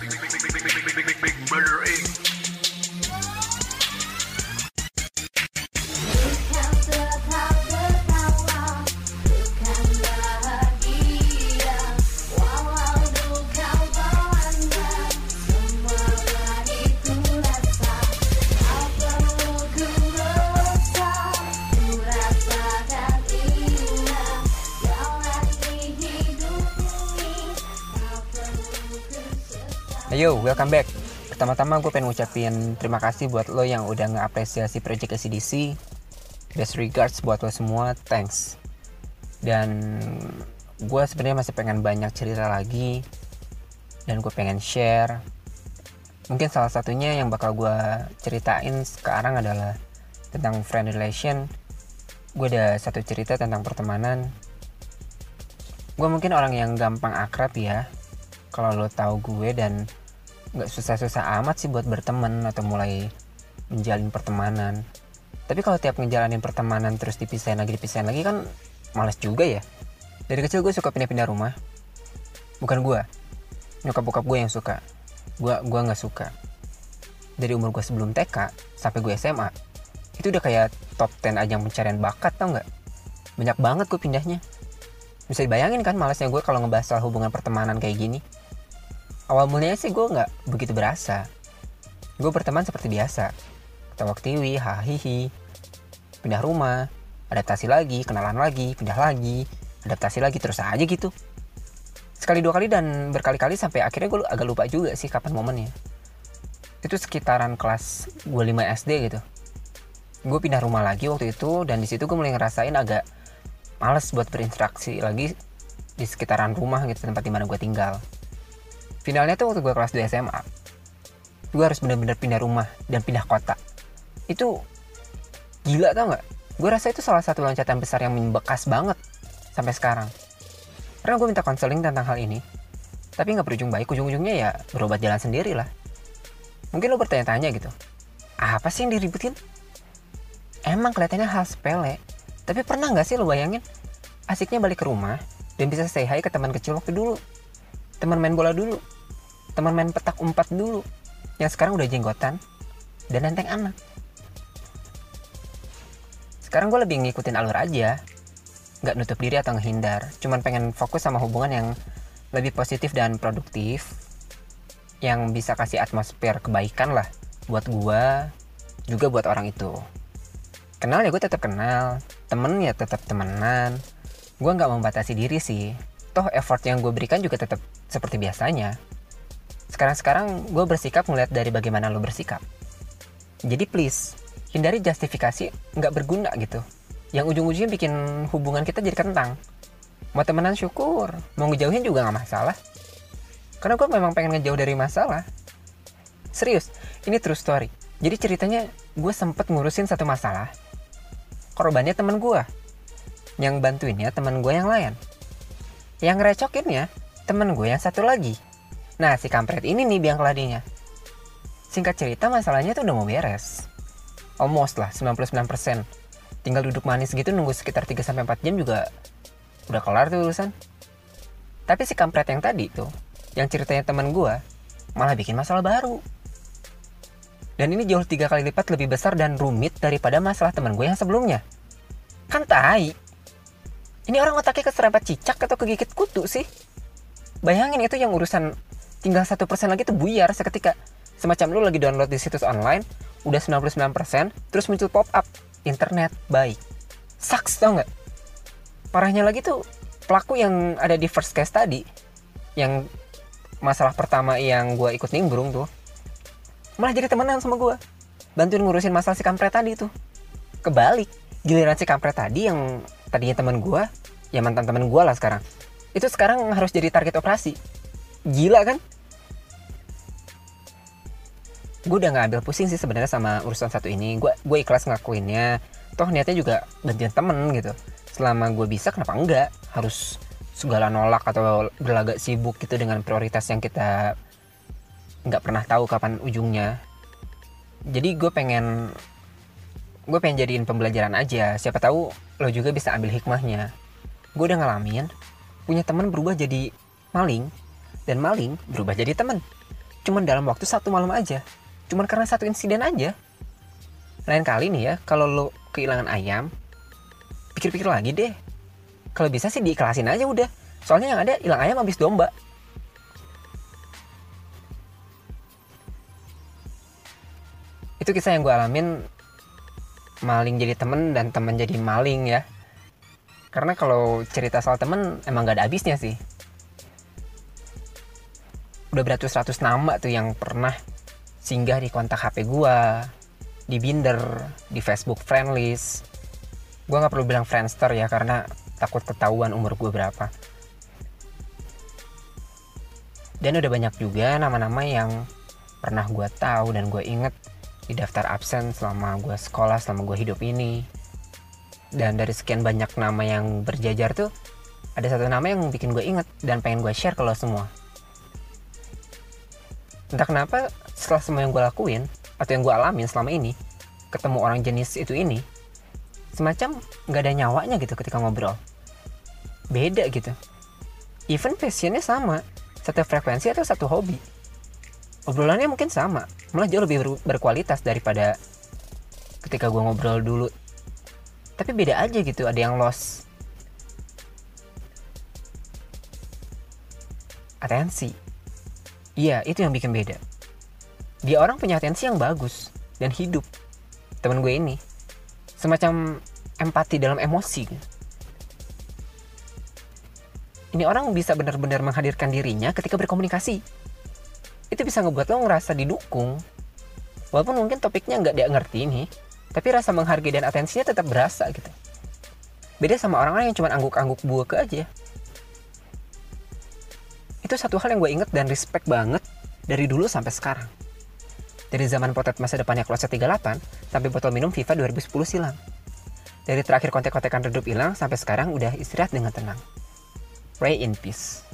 Bukan Ayo, welcome back. Pertama-tama gue pengen ngucapin terima kasih buat lo yang udah ngeapresiasi project ACDC. Best regards buat lo semua, thanks. Dan gue sebenarnya masih pengen banyak cerita lagi. Dan gue pengen share. Mungkin salah satunya yang bakal gue ceritain sekarang adalah tentang friend relation. Gue ada satu cerita tentang pertemanan. Gue mungkin orang yang gampang akrab ya. Kalau lo tahu gue dan nggak susah-susah amat sih buat berteman atau mulai menjalin pertemanan. Tapi kalau tiap ngejalanin pertemanan terus dipisahin lagi dipisahin lagi kan males juga ya. Dari kecil gue suka pindah-pindah rumah. Bukan gue, nyokap bokap gue yang suka. Gue gua nggak suka. Dari umur gue sebelum TK sampai gue SMA, itu udah kayak top 10 ajang pencarian bakat tau nggak? Banyak banget gue pindahnya. Bisa dibayangin kan malesnya gue kalau ngebahas soal hubungan pertemanan kayak gini awal mulanya sih gue nggak begitu berasa. Gue berteman seperti biasa. Ketawa ketiwi hahihi pindah rumah adaptasi lagi kenalan lagi pindah lagi adaptasi lagi terus aja gitu. Sekali dua kali dan berkali-kali sampai akhirnya gue agak lupa juga sih kapan momennya. Itu sekitaran kelas gue 5 SD gitu. Gue pindah rumah lagi waktu itu dan di situ gue mulai ngerasain agak males buat berinteraksi lagi di sekitaran rumah gitu tempat di mana gue tinggal finalnya tuh waktu gue kelas 2 SMA gue harus bener-bener pindah rumah dan pindah kota. Itu gila tau nggak? Gue rasa itu salah satu loncatan besar yang membekas banget sampai sekarang. Karena gue minta konseling tentang hal ini tapi nggak berujung baik. Ujung-ujungnya ya berobat jalan sendiri lah. Mungkin lo bertanya-tanya gitu apa sih yang diributin? Emang kelihatannya hal sepele tapi pernah nggak sih lo bayangin? Asiknya balik ke rumah dan bisa say hi ke teman kecil waktu dulu teman main bola dulu. Teman main petak umpat dulu. Yang sekarang udah jenggotan dan nenteng anak. Sekarang gue lebih ngikutin alur aja. Nggak nutup diri atau ngehindar. Cuman pengen fokus sama hubungan yang lebih positif dan produktif. Yang bisa kasih atmosfer kebaikan lah buat gue juga buat orang itu. Kenal ya gue tetap kenal. Temen ya tetap temenan. Gue nggak membatasi diri sih. Toh effort yang gue berikan juga tetap seperti biasanya. Sekarang-sekarang gue bersikap ngeliat dari bagaimana lo bersikap. Jadi please, hindari justifikasi nggak berguna gitu. Yang ujung-ujungnya bikin hubungan kita jadi kentang. Mau temenan syukur, mau ngejauhin juga nggak masalah. Karena gue memang pengen ngejauh dari masalah. Serius, ini true story. Jadi ceritanya gue sempet ngurusin satu masalah. Korbannya teman gue. Yang bantuinnya teman gue yang lain. Yang ngerecokinnya temen gue yang satu lagi. Nah si kampret ini nih biang keladinya. Singkat cerita masalahnya tuh udah mau beres. Almost lah 99%. Tinggal duduk manis gitu nunggu sekitar 3-4 jam juga udah kelar tuh urusan. Tapi si kampret yang tadi tuh, yang ceritanya temen gue, malah bikin masalah baru. Dan ini jauh tiga kali lipat lebih besar dan rumit daripada masalah temen gue yang sebelumnya. Kan tai. Ini orang otaknya keserempet cicak atau kegigit kutu sih? Bayangin itu yang urusan tinggal satu persen lagi tuh buyar seketika. Semacam lu lagi download di situs online, udah 99%, terus muncul pop up, internet baik. Sucks tau nggak? Parahnya lagi tuh pelaku yang ada di first case tadi, yang masalah pertama yang gue ikut nimbrung tuh, malah jadi temenan sama gue. Bantuin ngurusin masalah si kampret tadi tuh. Kebalik, giliran si kampret tadi yang tadinya teman gue ya mantan teman gue lah sekarang itu sekarang harus jadi target operasi. Gila kan? Gue udah nggak ambil pusing sih sebenarnya sama urusan satu ini. Gue gue ikhlas ngakuinnya toh niatnya juga bantuin temen gitu. Selama gue bisa kenapa enggak? Harus segala nolak atau berlagak sibuk gitu dengan prioritas yang kita nggak pernah tahu kapan ujungnya. Jadi gue pengen gue pengen jadiin pembelajaran aja. Siapa tahu lo juga bisa ambil hikmahnya. Gue udah ngalamin punya teman berubah jadi maling dan maling berubah jadi teman. Cuman dalam waktu satu malam aja. Cuman karena satu insiden aja. Lain kali nih ya kalau lo kehilangan ayam pikir-pikir lagi deh. Kalau bisa sih diikhlasin aja udah. Soalnya yang ada hilang ayam habis domba. Itu kisah yang gue alamin maling jadi temen dan temen jadi maling ya karena kalau cerita soal temen emang gak ada habisnya sih udah beratus-ratus nama tuh yang pernah singgah di kontak HP gua di Binder, di Facebook friend list. Gua nggak perlu bilang Friendster ya karena takut ketahuan umur gue berapa. Dan udah banyak juga nama-nama yang pernah gue tahu dan gue inget di daftar absen selama gue sekolah, selama gue hidup ini. Dan dari sekian banyak nama yang berjajar tuh, ada satu nama yang bikin gue inget dan pengen gue share ke lo semua. Entah kenapa setelah semua yang gue lakuin atau yang gue alamin selama ini, ketemu orang jenis itu ini, semacam nggak ada nyawanya gitu ketika ngobrol. Beda gitu. Even passionnya sama, satu frekuensi atau satu hobi. Obrolannya mungkin sama, malah jauh lebih ber- berkualitas daripada ketika gue ngobrol dulu. Tapi beda aja gitu, ada yang lost. Atensi. Iya, itu yang bikin beda. Dia orang punya atensi yang bagus dan hidup. Temen gue ini semacam empati dalam emosi. Ini orang bisa benar-benar menghadirkan dirinya ketika berkomunikasi. Itu bisa ngebuat lo ngerasa didukung. Walaupun mungkin topiknya nggak dia ngerti nih, tapi rasa menghargai dan atensinya tetap berasa gitu. Beda sama orang-orang yang cuma angguk-angguk buah ke aja. Itu satu hal yang gue inget dan respect banget dari dulu sampai sekarang. Dari zaman potet masa depannya kloset 38 sampai botol minum FIFA 2010 silam. Dari terakhir kontek-kontekan redup hilang sampai sekarang udah istirahat dengan tenang. Pray in peace.